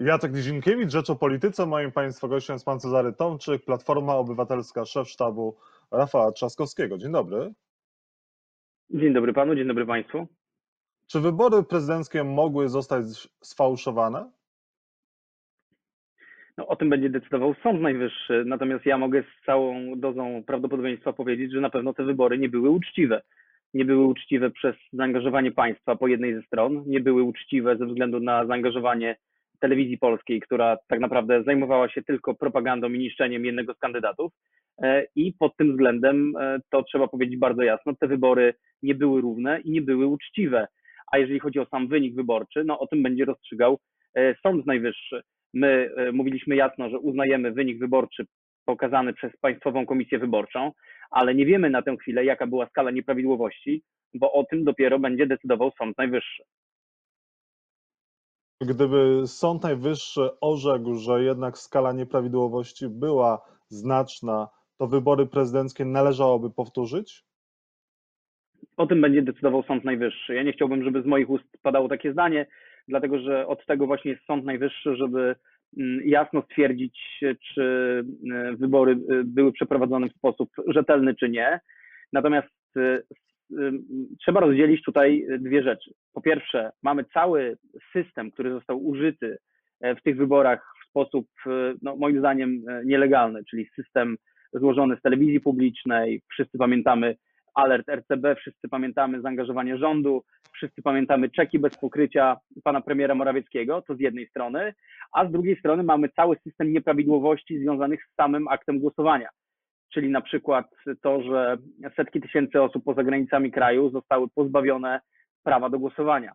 Jacek Nizinkiewicz, Rzecz o Polityce. Moim Państwa gościem jest Pan Cezary Tomczyk, Platforma Obywatelska, szef sztabu Rafała Trzaskowskiego. Dzień dobry. Dzień dobry panu, dzień dobry państwu. Czy wybory prezydenckie mogły zostać sfałszowane? No, o tym będzie decydował Sąd Najwyższy, natomiast ja mogę z całą dozą prawdopodobieństwa powiedzieć, że na pewno te wybory nie były uczciwe. Nie były uczciwe przez zaangażowanie państwa po jednej ze stron, nie były uczciwe ze względu na zaangażowanie telewizji polskiej, która tak naprawdę zajmowała się tylko propagandą i niszczeniem jednego z kandydatów. E, I pod tym względem, e, to trzeba powiedzieć bardzo jasno, te wybory nie były równe i nie były uczciwe. A jeżeli chodzi o sam wynik wyborczy, no o tym będzie rozstrzygał e, Sąd Najwyższy. My mówiliśmy jasno, że uznajemy wynik wyborczy pokazany przez Państwową Komisję Wyborczą, ale nie wiemy na tę chwilę, jaka była skala nieprawidłowości, bo o tym dopiero będzie decydował Sąd Najwyższy. Gdyby Sąd Najwyższy orzekł, że jednak skala nieprawidłowości była znaczna, to wybory prezydenckie należałoby powtórzyć? O tym będzie decydował Sąd Najwyższy. Ja nie chciałbym, żeby z moich ust padało takie zdanie, dlatego że od tego właśnie jest Sąd Najwyższy, żeby mm, jasno stwierdzić, czy e, wybory e, były przeprowadzone w sposób rzetelny, czy nie. Natomiast e, trzeba rozdzielić tutaj dwie rzeczy. Po pierwsze, mamy cały system, który został użyty w tych wyborach w sposób, no, moim zdaniem, nielegalny, czyli system złożony z telewizji publicznej. Wszyscy pamiętamy alert RCB, wszyscy pamiętamy zaangażowanie rządu, wszyscy pamiętamy czeki bez pokrycia pana premiera Morawieckiego, to z jednej strony, a z drugiej strony mamy cały system nieprawidłowości związanych z samym aktem głosowania. Czyli na przykład to, że setki tysięcy osób poza granicami kraju zostały pozbawione prawa do głosowania.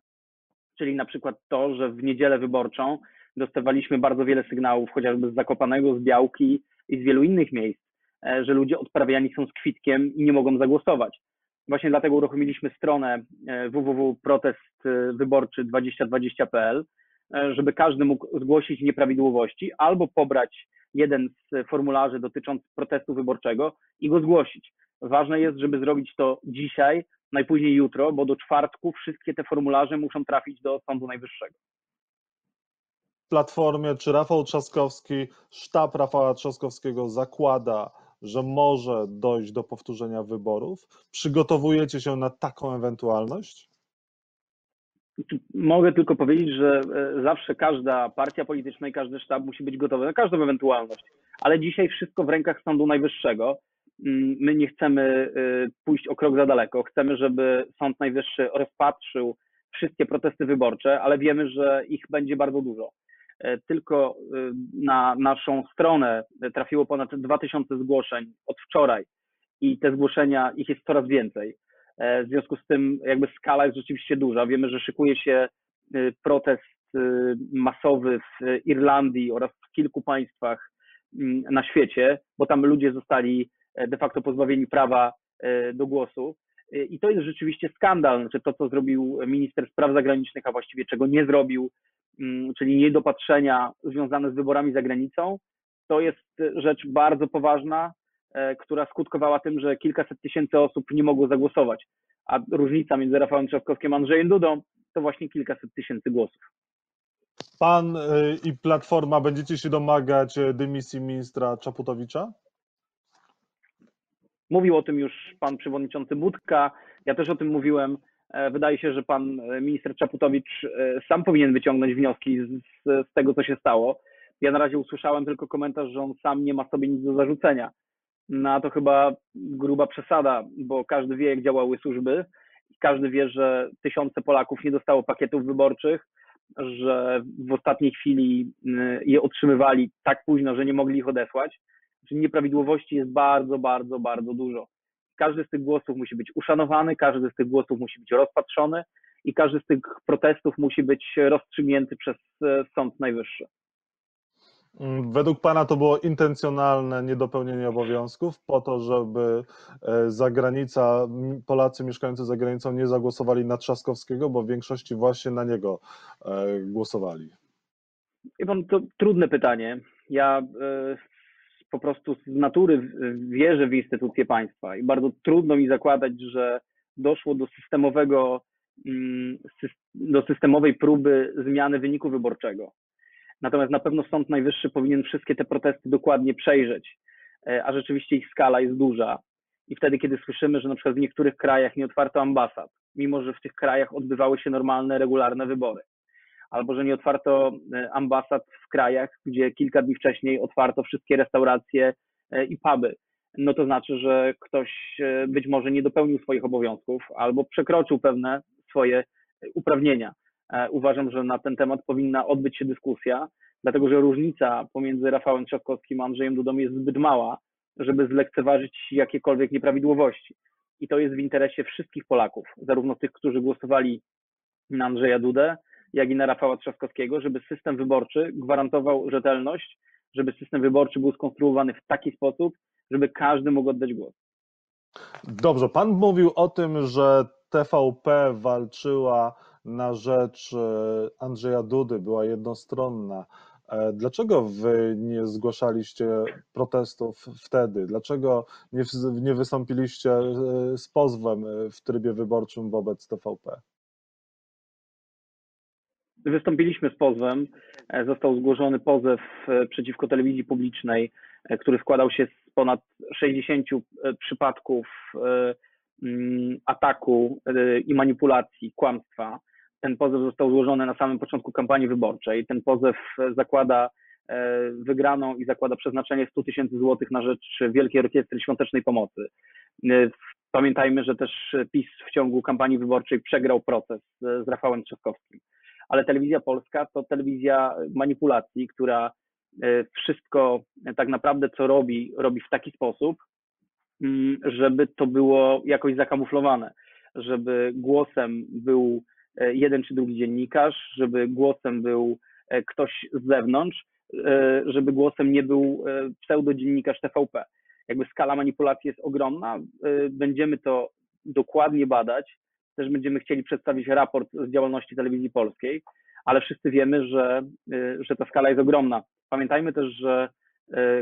Czyli na przykład to, że w niedzielę wyborczą dostawaliśmy bardzo wiele sygnałów, chociażby z Zakopanego, z Białki i z wielu innych miejsc, E, że ludzie odprawiani są z kwitkiem i nie mogą zagłosować. Właśnie dlatego uruchomiliśmy stronę e, www.protestwyborczy2020.pl, e, żeby każdy mógł zgłosić nieprawidłowości albo pobrać jeden z formularzy dotyczących protestu wyborczego i go zgłosić. Ważne jest, żeby zrobić to dzisiaj, najpóźniej jutro, bo do czwartku wszystkie te formularze muszą trafić do Sądu Najwyższego. Platformie czy Rafał Trzaskowski, sztab Rafała Trzaskowskiego zakłada że może dojść do powtórzenia wyborów? Przygotowujecie się na taką ewentualność? Mogę tylko powiedzieć, że e, zawsze każda partia polityczna i każdy sztab musi być gotowy na każdą ewentualność. Ale dzisiaj wszystko w rękach Sądu Najwyższego. Mm, my nie chcemy e, pójść o krok za daleko. Chcemy, żeby Sąd Najwyższy rozpatrzył wszystkie protesty wyborcze, ale wiemy, że ich będzie bardzo dużo. E, tylko na naszą stronę trafiło ponad 2000 zgłoszeń od wczoraj i te zgłoszenia, ich jest coraz więcej. E, w związku z tym jakby skala jest rzeczywiście duża. Wiemy, że szykuje się protest masowy w Irlandii oraz w kilku państwach mm, na świecie, bo tam ludzie zostali de facto pozbawieni prawa do głosu. I to jest rzeczywiście skandal, znaczy to, co zrobił minister spraw zagranicznych, a właściwie czego nie zrobił Mm, czyli niedopatrzenia związane z wyborami za granicą, to jest rzecz bardzo poważna, e, która skutkowała tym, że kilkaset tysięcy osób nie mogło zagłosować. A różnica między Rafałem Trzaskowskim a Andrzejem Dudą to właśnie kilkaset tysięcy głosów. Pan e, i Platforma będziecie się domagać e, dymisji ministra Czaputowicza? Mówił o tym już pan przewodniczący Budka. Ja też o tym mówiłem. E, wydaje się, że pan e, minister Czaputowicz e, sam powinien wyciągnąć wnioski z, z, tego, co się stało. Ja na razie usłyszałem tylko komentarz, że on sam nie ma sobie nic do zarzucenia. No to chyba gruba przesada, bo każdy wie, jak działały służby. Każdy wie, że tysiące Polaków nie dostało pakietów wyborczych, że w ostatniej chwili je otrzymywali tak późno, że nie mogli ich odesłać. Czyli nieprawidłowości jest bardzo, bardzo, bardzo dużo każdy z tych głosów musi być uszanowany, każdy z tych głosów musi być rozpatrzony i każdy z tych protestów musi być rozstrzygnięty przez e, Sąd Najwyższy. Mm, według Pana to było intencjonalne niedopełnienie obowiązków po to, żeby e, zagranica, Polacy mieszkający za granicą nie zagłosowali na Trzaskowskiego, bo w większości właśnie na niego e, głosowali. Pan, to trudne pytanie. Ja po prostu z natury wierzę w instytucje państwa i bardzo trudno mi zakładać, że doszło do systemowego, mm, do systemowej próby zmiany wyniku wyborczego. Natomiast na pewno Sąd Najwyższy powinien wszystkie te protesty dokładnie przejrzeć, a rzeczywiście ich skala jest duża. I wtedy, kiedy słyszymy, że na przykład w niektórych krajach nie otwarto ambasad, mimo że w tych krajach odbywały się normalne, regularne wybory, albo że nie otwarto ambasad w krajach, gdzie kilka dni wcześniej otwarto wszystkie restauracje i puby, no to znaczy, że ktoś być może nie dopełnił swoich obowiązków albo przekroczył pewne swoje uprawnienia. Uważam, że na ten temat powinna odbyć się dyskusja, dlatego że różnica pomiędzy Rafałem Trzaskowskim a Andrzejem Dudą jest zbyt mała, żeby zlekceważyć jakiekolwiek nieprawidłowości. I to jest w interesie wszystkich Polaków, zarówno tych, którzy głosowali na Andrzeja Dudę, jak i na Rafała Trzaskowskiego, żeby system wyborczy gwarantował rzetelność, żeby system wyborczy był skonstruowany w taki sposób, żeby każdy mógł oddać głos. Dobrze, pan mówił o tym, że TVP walczyła na rzecz e, Andrzeja Dudy, była jednostronna. E, dlaczego wy nie zgłaszaliście protestów wtedy? Dlaczego nie, nie wystąpiliście e, z pozwem w trybie wyborczym wobec TVP? Wystąpiliśmy z pozwem. Został zgłoszony pozew przeciwko telewizji publicznej, który składał się z ponad 60 przypadków ataku i manipulacji, kłamstwa ten pozew został złożony na samym początku kampanii wyborczej. Ten pozew zakłada e, wygraną i zakłada przeznaczenie 100 tysięcy złotych na rzecz Wielkiej Orkiestry Świątecznej Pomocy. E, pamiętajmy, że też PiS w ciągu kampanii wyborczej przegrał proces z Rafałem Trzaskowskim. Ale telewizja polska to telewizja manipulacji, która e, wszystko tak naprawdę co robi, robi w taki sposób, mm, żeby to było jakoś zakamuflowane, żeby głosem był E, jeden czy drugi dziennikarz, żeby głosem był e, ktoś z zewnątrz, e, żeby głosem nie był pseudodziennikarz TVP. Jakby skala manipulacji jest ogromna, będziemy to dokładnie badać, też będziemy chcieli przedstawić raport z działalności telewizji polskiej, ale wszyscy wiemy, że, że ta skala jest ogromna. Pamiętajmy też, że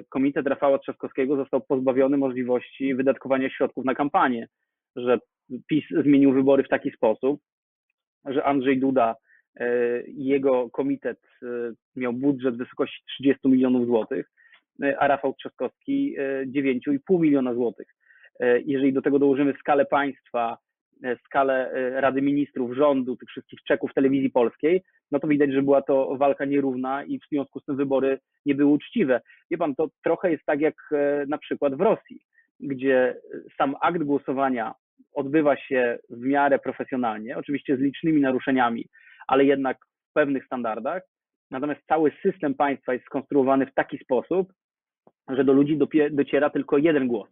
Komitet Rafała Trzaskowskiego został pozbawiony możliwości wydatkowania środków na kampanię, że PiS zmienił wybory w taki sposób, że Andrzej Duda e, i jego komitet e, miał budżet w wysokości 30 milionów złotych, e, a Rafał Trzaskowski 9,5 miliona złotych. Jeżeli do tego dołożymy skalę państwa, skalę Rady Ministrów, rządu, tych wszystkich czeków telewizji polskiej, no to widać, że była to walka nierówna i w związku z tym wybory nie były uczciwe. Wie pan, to trochę jest tak jak na przykład w Rosji, gdzie sam akt głosowania odbywa się w miarę profesjonalnie, oczywiście z licznymi naruszeniami, ale jednak w pewnych standardach. Natomiast cały system państwa jest skonstruowany w taki sposób, że do ludzi dociera tylko jeden głos.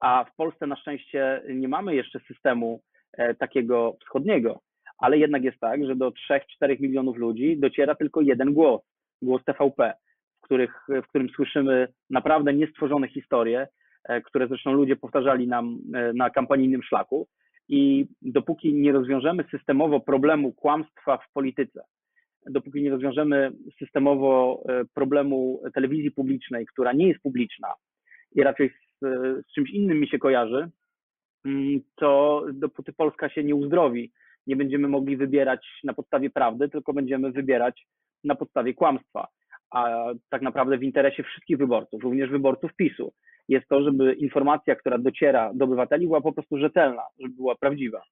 A w Polsce na szczęście nie mamy jeszcze systemu e, takiego wschodniego, ale jednak jest tak, że do 3-4 milionów ludzi dociera tylko jeden głos, głos TVP, w, których, w którym słyszymy naprawdę niestworzone historie, które zresztą ludzie powtarzali nam e, na kampanijnym szlaku. I dopóki nie rozwiążemy systemowo problemu kłamstwa w polityce, dopóki nie rozwiążemy systemowo e, problemu telewizji publicznej, która nie jest publiczna i raczej z, z czymś innym mi się kojarzy, mm, to dopóty Polska się nie uzdrowi, nie będziemy mogli wybierać na podstawie prawdy, tylko będziemy wybierać na podstawie kłamstwa. A tak naprawdę w interesie wszystkich wyborców, również wyborców PiSu, jest to, żeby informacja, która dociera do obywateli, była po prostu rzetelna, żeby była prawdziwa.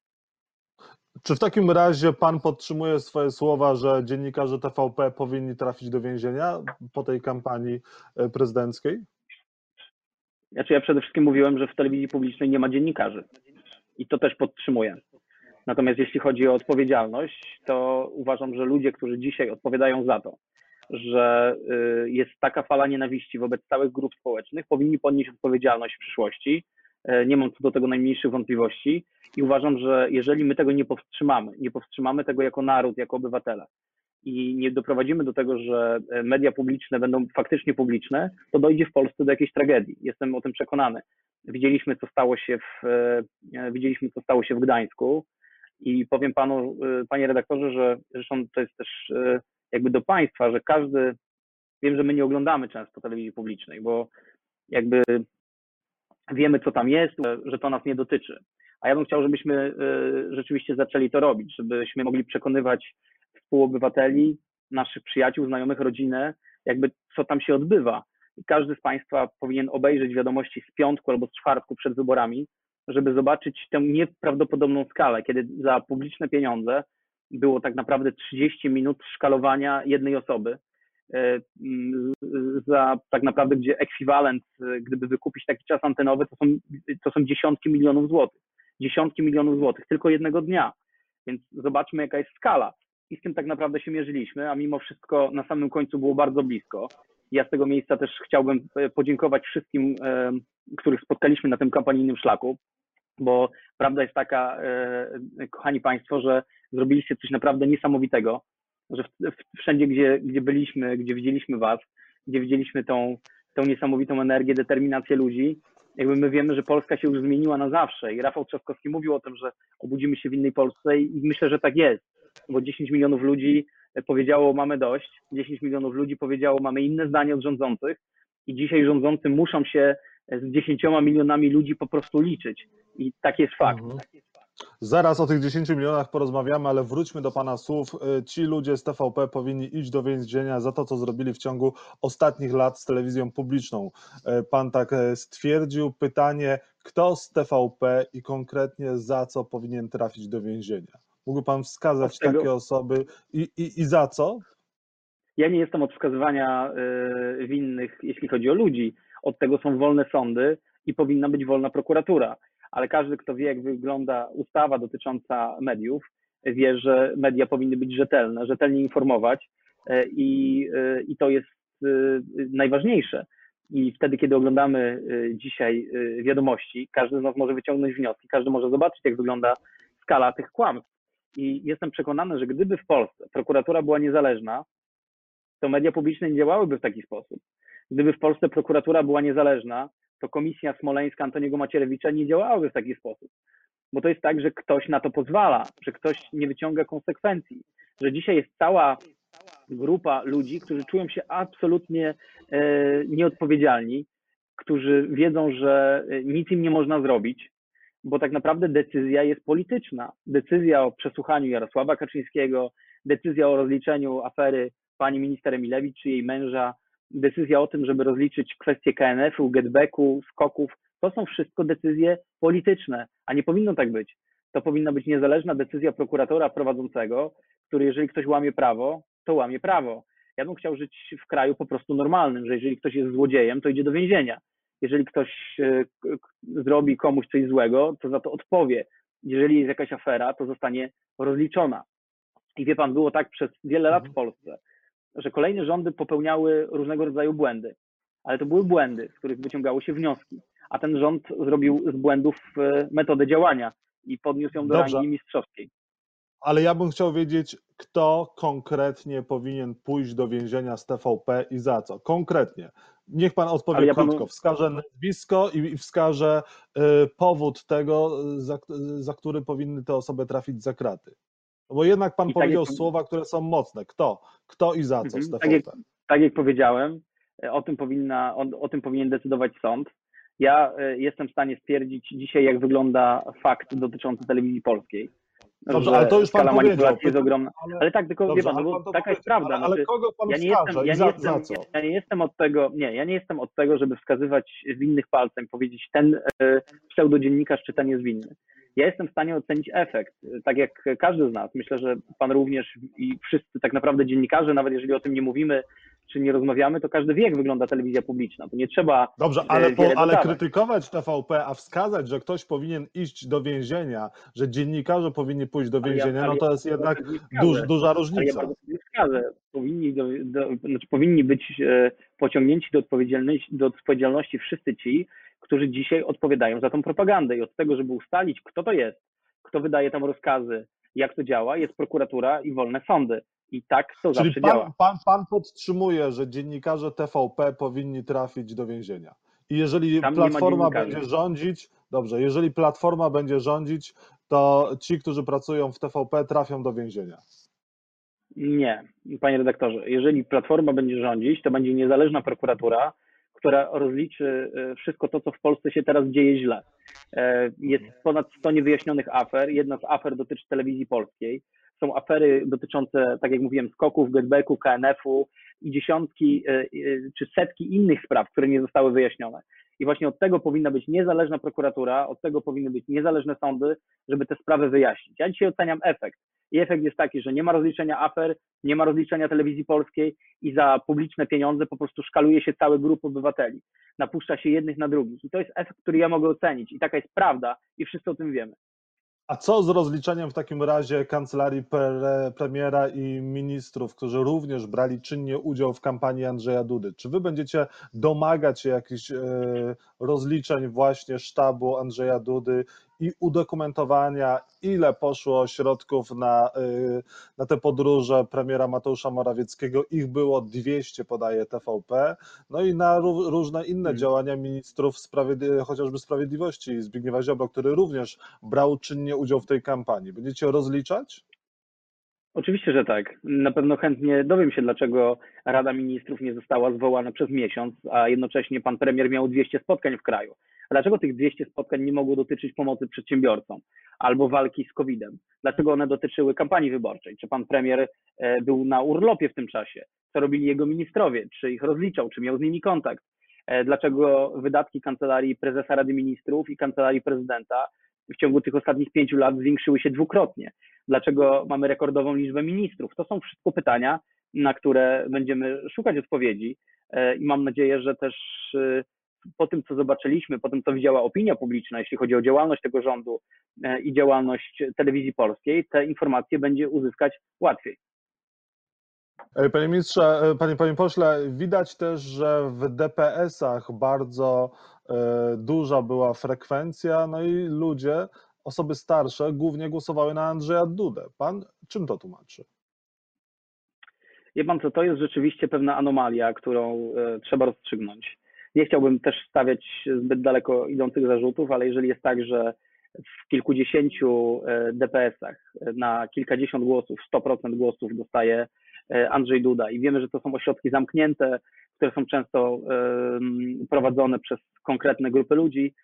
Czy w takim razie pan podtrzymuje swoje słowa, że dziennikarze TVP powinni trafić do więzienia po tej kampanii e, prezydenckiej? Znaczy ja przede wszystkim mówiłem, że w telewizji publicznej nie ma dziennikarzy i to też podtrzymuję. Natomiast jeśli chodzi o odpowiedzialność, to uważam, że ludzie, którzy dzisiaj odpowiadają za to, że y, jest taka fala nienawiści wobec całych grup społecznych, powinni ponieść odpowiedzialność w przyszłości. E, nie mam co do tego najmniejszych wątpliwości i uważam, że jeżeli my tego nie powstrzymamy, nie powstrzymamy tego jako naród, jako obywatele i nie doprowadzimy do tego, że e, media publiczne będą faktycznie publiczne, to dojdzie w Polsce do jakiejś tragedii. Jestem o tym przekonany. Widzieliśmy, co stało się w, e, widzieliśmy, co stało się w Gdańsku i powiem panu, panie redaktorze, że zresztą to jest też jakby do państwa, że każdy, wiem, że my nie oglądamy często telewizji publicznej, bo jakby wiemy, co tam jest, że to nas nie dotyczy. A ja bym chciał, żebyśmy y, rzeczywiście zaczęli to robić, żebyśmy mogli przekonywać współobywateli naszych przyjaciół, znajomych, rodzinę, jakby co tam się odbywa. I każdy z Państwa powinien obejrzeć wiadomości z piątku albo z czwartku przed wyborami, żeby zobaczyć tę nieprawdopodobną skalę, kiedy za publiczne pieniądze było tak naprawdę 30 minut szkalowania jednej osoby. E, za tak naprawdę, gdzie ekwiwalent, e, gdyby wykupić taki czas antenowy, to są, to są dziesiątki milionów złotych. Dziesiątki milionów złotych tylko jednego dnia. Więc zobaczmy, jaka jest skala. I z tym tak naprawdę się mierzyliśmy, a mimo wszystko na samym końcu było bardzo blisko. Ja z tego miejsca też chciałbym e, podziękować wszystkim, których spotkaliśmy na tym kampanijnym szlaku, bo prawda jest taka, kochani Państwo, że zrobiliście coś naprawdę niesamowitego że wszędzie, gdzie, gdzie byliśmy, gdzie widzieliśmy Was, gdzie widzieliśmy tą, tą niesamowitą energię, determinację ludzi, jakby my wiemy, że Polska się już zmieniła na zawsze. I Rafał Trzaskowski mówił o tym, że obudzimy się w innej Polsce i myślę, że tak jest, bo 10 milionów ludzi powiedziało mamy dość, 10 milionów ludzi powiedziało mamy inne zdanie od rządzących i dzisiaj rządzący muszą się z 10 milionami ludzi po prostu liczyć i tak jest fakt. Mhm. Zaraz o tych 10 milionach porozmawiamy, ale wróćmy do Pana słów. Y, ci ludzie z TVP powinni iść do więzienia za to, co zrobili w ciągu ostatnich lat z telewizją publiczną. Y, pan tak y, stwierdził. Pytanie, kto z TVP i konkretnie za co powinien trafić do więzienia? Mógłby Pan wskazać tego... takie osoby i, i, i za co? Ja nie jestem od wskazywania winnych, jeśli chodzi o ludzi. Od tego są wolne sądy i powinna być wolna prokuratura ale każdy, kto wie, jak wygląda ustawa dotycząca mediów, wie, że media powinny być rzetelne, rzetelnie informować e, i, e, i to jest e, najważniejsze. I wtedy, kiedy oglądamy dzisiaj wiadomości, każdy z nas może wyciągnąć wnioski, każdy może zobaczyć, jak wygląda skala tych kłamstw. I jestem przekonany, że gdyby w Polsce prokuratura była niezależna, to media publiczne nie działałyby w taki sposób. Gdyby w Polsce prokuratura była niezależna, to komisja smoleńska Antoniego Macierewicza nie działałaby w taki sposób. Bo to jest tak, że ktoś na to pozwala, że ktoś nie wyciąga konsekwencji, że dzisiaj jest cała grupa ludzi, którzy czują się absolutnie e, nieodpowiedzialni, którzy wiedzą, że e, nic im nie można zrobić, bo tak naprawdę decyzja jest polityczna. Decyzja o przesłuchaniu Jarosława Kaczyńskiego, decyzja o rozliczeniu afery pani minister Emilewicz czy jej męża decyzja o tym, żeby rozliczyć kwestie KNF-u, getbacku, skoków, to są wszystko decyzje polityczne, a nie powinno tak być. To powinna być niezależna decyzja prokuratora prowadzącego, który jeżeli ktoś łamie prawo, to łamie prawo. Ja bym chciał żyć w kraju po prostu normalnym, że jeżeli ktoś jest złodziejem, to idzie do więzienia. Jeżeli ktoś e, zrobi komuś coś złego, to za to odpowie. Jeżeli jest jakaś afera, to zostanie rozliczona. I wie pan, było tak przez wiele lat w mhm. Polsce, że kolejne rządy popełniały różnego rodzaju błędy, ale to były błędy, z których wyciągało się wnioski. A ten rząd zrobił z błędów e, metodę działania i podniósł ją do Dobrze. rangi mistrzowskiej. Ale ja bym chciał wiedzieć, kto konkretnie powinien pójść do więzienia z TVP i za co? Konkretnie. Niech pan odpowie ja krótko. Panu... Wskaże nazwisko i wskaże y, powód tego, za, za który powinny te osoby trafić za kraty. Bo jednak pan I tak powiedział tak słowa, które są mocne. Kto? Kto i za co z tak jak, tak jak powiedziałem, e, o tym, powinna, o, o tym powinien decydować sąd. Ja e, jestem w stanie stwierdzić dzisiaj, jak wygląda fakt dotyczący telewizji polskiej. Dobrze, ale to już pan powiedział. jest ogromna. Ale, ale tak, tylko Dobrze, wie pan, pan taka jest prawda. Ale, ale znaczy, kogo pan ja nie jestem, ja nie jestem, za co? Ja nie jestem od tego, nie, ja nie jestem od tego, żeby wskazywać winnych palcem, powiedzieć ten e, pseudodziennikarz czy ten jest winny ja jestem w stanie ocenić efekt, tak jak każdy z nas. Myślę, że pan również i wszyscy tak naprawdę dziennikarze, nawet jeżeli o tym nie mówimy, czy nie rozmawiamy, to każdy wie, jak wygląda telewizja publiczna. To nie trzeba. Dobrze, e, ale, po, ale krytykować TVP, a wskazać, że ktoś powinien iść do więzienia, że dziennikarze powinni pójść do więzienia, ja, no to jest jednak duż, duża różnica. Ale ja wskażę. Powinni, do, do, znaczy powinni być e, pociągnięci do odpowiedzialności, do odpowiedzialności wszyscy ci, którzy dzisiaj odpowiadają za tą propagandę. I od tego, żeby ustalić, kto to jest, kto wydaje tam rozkazy, jak to działa, jest prokuratura i wolne sądy. I tak to Czyli zawsze pan, działa. Pan, pan podtrzymuje, że dziennikarze TVP powinni trafić do więzienia. I jeżeli Tam Platforma będzie rządzić, dobrze, jeżeli Platforma będzie rządzić, to ci, którzy pracują w TVP, trafią do więzienia. Nie, panie redaktorze. Jeżeli Platforma będzie rządzić, to będzie niezależna prokuratura, która rozliczy e, wszystko to, co w Polsce się teraz dzieje źle. E, jest ponad 100 niewyjaśnionych afer. Jedna z afer dotyczy telewizji polskiej. Są afery dotyczące, tak jak mówiłem, skoków, getbacku, KNF-u i dziesiątki czy setki innych spraw, które nie zostały wyjaśnione. I właśnie od tego powinna być niezależna prokuratura, od tego powinny być niezależne sądy, żeby te sprawy wyjaśnić. Ja dzisiaj oceniam efekt. I efekt jest taki, że nie ma rozliczenia afer, nie ma rozliczenia telewizji polskiej i za publiczne pieniądze po prostu szkaluje się cały grup obywateli. Napuszcza się jednych na drugich. I to jest efekt, który ja mogę ocenić. I taka jest prawda i wszyscy o tym wiemy. A co z rozliczeniem w takim razie kancelarii pre, premiera i ministrów, którzy również brali czynnie udział w kampanii Andrzeja Dudy? Czy wy będziecie domagać się jakichś e, rozliczeń właśnie sztabu Andrzeja Dudy i udokumentowania, ile poszło środków na, y, na te podróże premiera Mateusza Morawieckiego. Ich było 200, podaje TVP. No i na różne inne hmm. działania ministrów sprawiedli chociażby Sprawiedliwości Zbigniewa Ziobro, który również brał czynnie udział w tej kampanii. Będziecie rozliczać? Oczywiście, że tak. Na pewno chętnie dowiem się, dlaczego Rada Ministrów nie została zwołana przez miesiąc, a jednocześnie pan premier miał 200 spotkań w kraju. Dlaczego tych 200 spotkań nie mogło dotyczyć pomocy przedsiębiorcom albo walki z COVID-em? Dlaczego one dotyczyły kampanii wyborczej? Czy pan premier e, był na urlopie w tym czasie? Co robili jego ministrowie? Czy ich rozliczał? Czy miał z nimi kontakt? E, dlaczego wydatki Kancelarii Prezesa Rady Ministrów i Kancelarii Prezydenta w ciągu tych ostatnich pięciu lat zwiększyły się dwukrotnie? Dlaczego mamy rekordową liczbę ministrów? To są wszystko pytania, na które będziemy szukać odpowiedzi e, i mam nadzieję, że też po tym, co zobaczyliśmy, po tym, co widziała opinia publiczna, jeśli chodzi o działalność tego rządu e, i działalność telewizji polskiej, te informacje będzie uzyskać łatwiej. E, panie ministrze, e, panie, panie pośle, widać też, że w DPS-ach bardzo duża była frekwencja, no i ludzie, osoby starsze głównie głosowały na Andrzeja Dudę. Pan czym to tłumaczy? Wie pan co, to jest rzeczywiście pewna anomalia, którą trzeba rozstrzygnąć. Nie chciałbym też stawiać zbyt daleko idących zarzutów, ale jeżeli jest tak, że w kilkudziesięciu e, DPS-ach na kilkadziesiąt głosów, 100% głosów dostaje e, Andrzej Duda i wiemy, że to są ośrodki zamknięte, które są często prowadzone przez konkretne grupy ludzi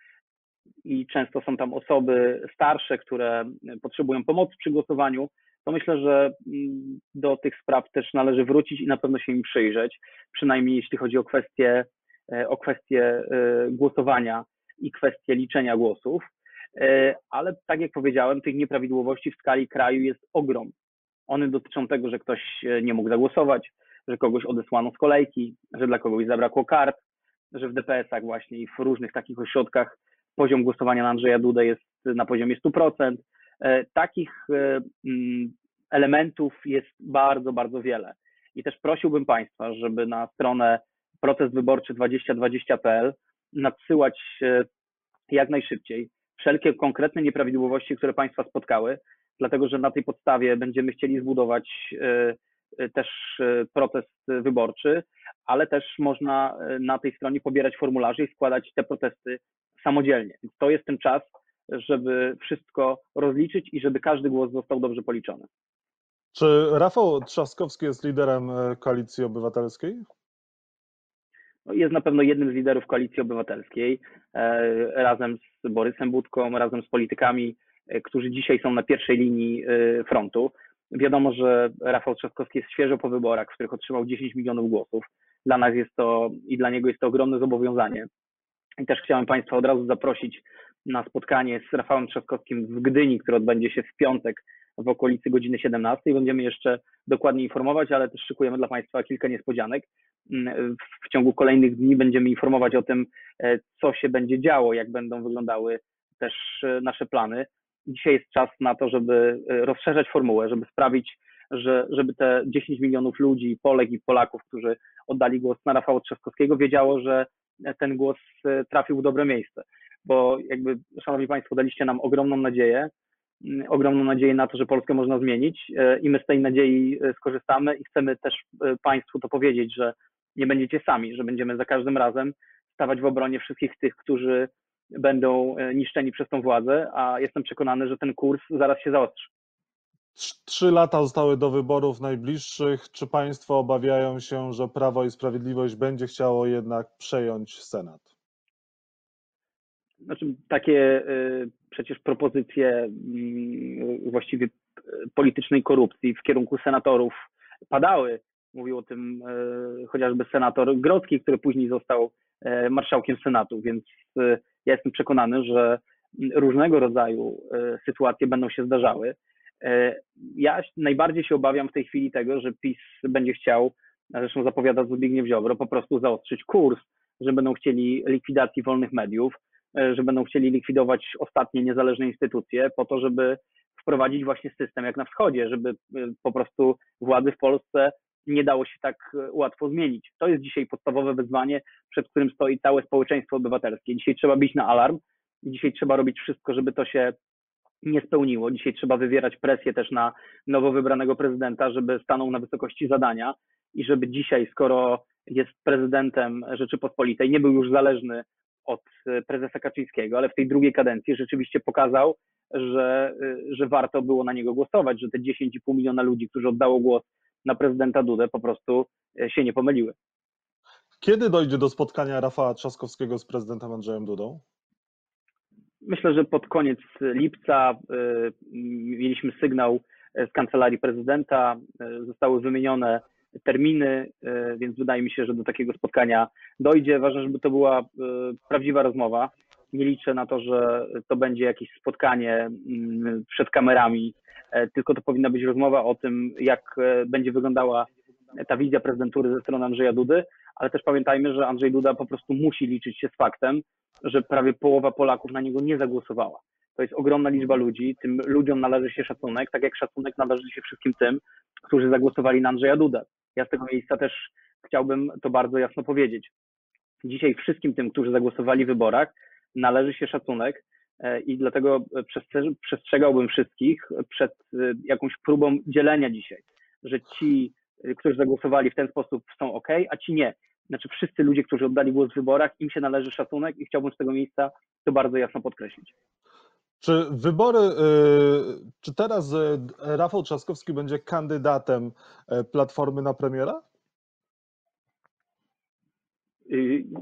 i często są tam osoby starsze, które potrzebują pomocy przy głosowaniu, to myślę, że mm, do tych spraw też należy wrócić i na pewno się im przyjrzeć, przynajmniej jeśli chodzi o kwestie E, o kwestię e, głosowania i kwestię liczenia głosów, e, ale tak jak powiedziałem, tych nieprawidłowości w skali kraju jest ogrom. One dotyczą tego, że ktoś nie mógł zagłosować, że kogoś odesłano z kolejki, że dla kogoś zabrakło kart, że w DPS-ach właśnie i w różnych takich ośrodkach poziom głosowania na Andrzeja Dudę jest na poziomie 100%. Takich mm, elementów jest bardzo, bardzo wiele. I też prosiłbym Państwa, żeby na stronę proces wyborczy 2020.pl nadsyłać jak najszybciej wszelkie konkretne nieprawidłowości, które Państwa spotkały, dlatego że na tej podstawie będziemy chcieli zbudować e, e, też e, protest wyborczy, ale też można na tej stronie pobierać formularze i składać te protesty samodzielnie. Więc to jest ten czas, żeby wszystko rozliczyć i żeby każdy głos został dobrze policzony. Czy Rafał Trzaskowski jest liderem Koalicji Obywatelskiej? No, jest na pewno jednym z liderów koalicji obywatelskiej, e, razem z Borysem Budką, razem z politykami, e, którzy dzisiaj są na pierwszej linii e, frontu. Wiadomo, że Rafał Trzaskowski jest świeżo po wyborach, w których otrzymał 10 milionów głosów. Dla nas jest to i dla niego jest to ogromne zobowiązanie. I też chciałem Państwa od razu zaprosić na spotkanie z Rafałem Trzaskowskim w Gdyni, które odbędzie się w piątek w okolicy godziny 17. Będziemy jeszcze dokładnie informować, ale też szykujemy dla Państwa kilka niespodzianek. Mm, w ciągu kolejnych dni będziemy informować o tym, e, co się będzie działo, jak będą wyglądały też e, nasze plany. Dzisiaj jest czas na to, żeby e, rozszerzać formułę, żeby sprawić, że, żeby te 10 milionów ludzi, Polek i Polaków, którzy oddali głos na Rafała Trzaskowskiego, wiedziało, że ten głos trafił w dobre miejsce. Bo jakby, Szanowni Państwo, daliście nam ogromną nadzieję, ogromną nadzieję na to, że Polskę można zmienić i my z tej nadziei skorzystamy i chcemy też Państwu to powiedzieć, że nie będziecie sami, że będziemy za każdym razem stawać w obronie wszystkich tych, którzy będą e, niszczeni przez tą władzę, a jestem przekonany, że ten kurs zaraz się zaostrzy. Trzy lata zostały do wyborów najbliższych. Czy Państwo obawiają się, że Prawo i Sprawiedliwość będzie chciało jednak przejąć Senat? Znaczy, takie przecież propozycje, y, właściwie politycznej korupcji w kierunku senatorów padały. Mówił o tym chociażby senator Grodzki, który później został marszałkiem Senatu, więc ja jestem przekonany, że różnego rodzaju sytuacje będą się zdarzały. Ja najbardziej się obawiam w tej chwili tego, że PiS będzie chciał, zresztą zapowiada Zbigniew Ziobro, po prostu zaostrzyć kurs, że będą chcieli likwidacji wolnych mediów, e, że będą chcieli likwidować ostatnie niezależne instytucje po to, żeby wprowadzić właśnie system jak na wschodzie, żeby e, po prostu władzy w Polsce nie dało się tak e, łatwo zmienić. To jest dzisiaj podstawowe wyzwanie, przed którym stoi całe społeczeństwo obywatelskie. Dzisiaj trzeba bić na alarm, dzisiaj trzeba robić wszystko, żeby to się nie spełniło. Dzisiaj trzeba wywierać presję też na nowo wybranego prezydenta, żeby stanął na wysokości zadania i żeby dzisiaj, skoro jest prezydentem Rzeczypospolitej, nie był już zależny od e, prezesa Kaczyńskiego, ale w tej drugiej kadencji rzeczywiście pokazał, że, e, że warto było na niego głosować, że te 10,5 miliona ludzi, którzy oddało głos na prezydenta Dudę, po prostu e, się nie pomyliły. Kiedy dojdzie do spotkania Rafała Trzaskowskiego z prezydentem Andrzejem Dudą? Myślę, że pod koniec lipca mieliśmy sygnał z kancelarii prezydenta, zostały wymienione terminy, e, więc wydaje mi się, że do takiego spotkania dojdzie. Ważne, żeby to była e, prawdziwa rozmowa. Nie liczę na to, że to będzie jakieś spotkanie mm, przed kamerami, e, tylko to powinna być rozmowa o tym, jak będzie wyglądała ta wizja prezydentury ze strony Andrzeja Dudy, ale też pamiętajmy, że Andrzej Duda po prostu musi liczyć się z faktem, że prawie połowa Polaków na niego nie zagłosowała. To jest ogromna liczba ludzi, tym ludziom należy się szacunek, tak jak szacunek należy się wszystkim tym, którzy zagłosowali na Andrzeja Dudę. Ja z tego miejsca też chciałbym to bardzo jasno powiedzieć. Dzisiaj wszystkim tym, którzy zagłosowali w wyborach, należy się szacunek e, i dlatego przestrzegałbym wszystkich przed e, jakąś próbą dzielenia dzisiaj, że ci, e, którzy zagłosowali w ten sposób są ok, a ci nie. Znaczy wszyscy ludzie, którzy oddali głos w wyborach, im się należy szacunek i chciałbym z tego miejsca to bardzo jasno podkreślić. Czy wybory, y, czy teraz y, Rafał Trzaskowski będzie kandydatem y, Platformy na premiera?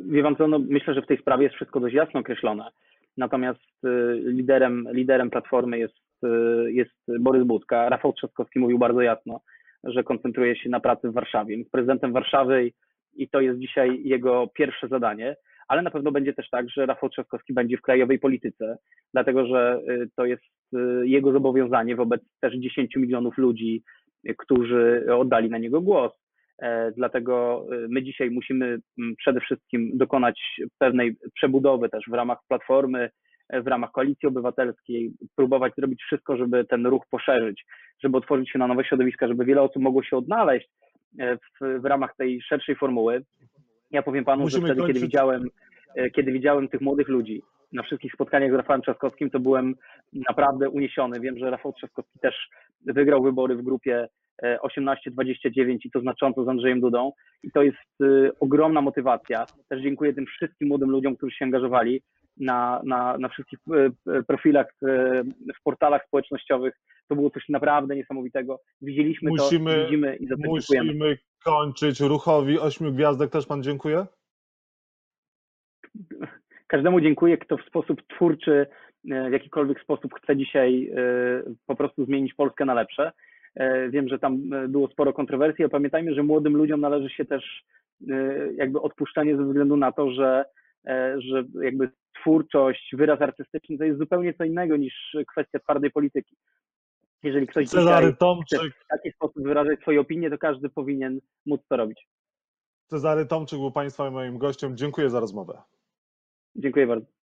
Wie pan co, no myślę, że w tej sprawie jest wszystko dość jasno określone. Natomiast liderem, liderem Platformy jest, jest Borys Budka. Rafał Trzaskowski mówił bardzo jasno, że koncentruje się na pracy w Warszawie. Jest prezydentem Warszawy i to jest dzisiaj jego pierwsze zadanie ale na pewno będzie też tak, że Rafał Trzaskowski będzie w krajowej polityce, dlatego że y, to jest y, jego zobowiązanie wobec też 10 milionów ludzi, y, którzy oddali na niego głos. E, dlatego my dzisiaj musimy mm, przede wszystkim dokonać pewnej przebudowy też w ramach platformy, w ramach koalicji obywatelskiej, próbować zrobić wszystko, żeby ten ruch poszerzyć, żeby otworzyć się na nowe środowiska, żeby wiele osób mogło się odnaleźć e, w, w ramach tej szerszej formuły. Ja powiem panu, Musimy że wtedy, kończyć. kiedy widziałem, e, kiedy widziałem tych młodych ludzi na wszystkich spotkaniach z Rafałem Trzaskowskim, to byłem naprawdę uniesiony. Wiem, że Rafał Trzaskowski też wygrał wybory w grupie 18-29 e, i to znacząco z Andrzejem Dudą. I to jest e, ogromna motywacja. Też dziękuję tym wszystkim młodym ludziom, którzy się angażowali na, na, na wszystkich profilach, w portalach społecznościowych. To było coś naprawdę niesamowitego. Widzieliśmy musimy, to, widzimy i za to Musimy kończyć. Ruchowi ośmiu gwiazdek też Pan dziękuję? Każdemu dziękuję, kto w sposób twórczy, e, w jakikolwiek sposób chce dzisiaj e, po prostu zmienić Polskę na lepsze. E, wiem, że tam było sporo kontrowersji, ale pamiętajmy, że młodym ludziom należy się też jakby odpuszczenie ze względu na to, że, że jakby twórczość, wyraz artystyczny to jest zupełnie co innego niż kwestia twardej polityki. Jeżeli ktoś Cezary Tomczyk. chce w taki sposób wyrażać swoje opinie, to każdy powinien móc to robić. Cezary Tomczyk był Państwa moim gościem. Dziękuję za rozmowę. Dziękuję bardzo.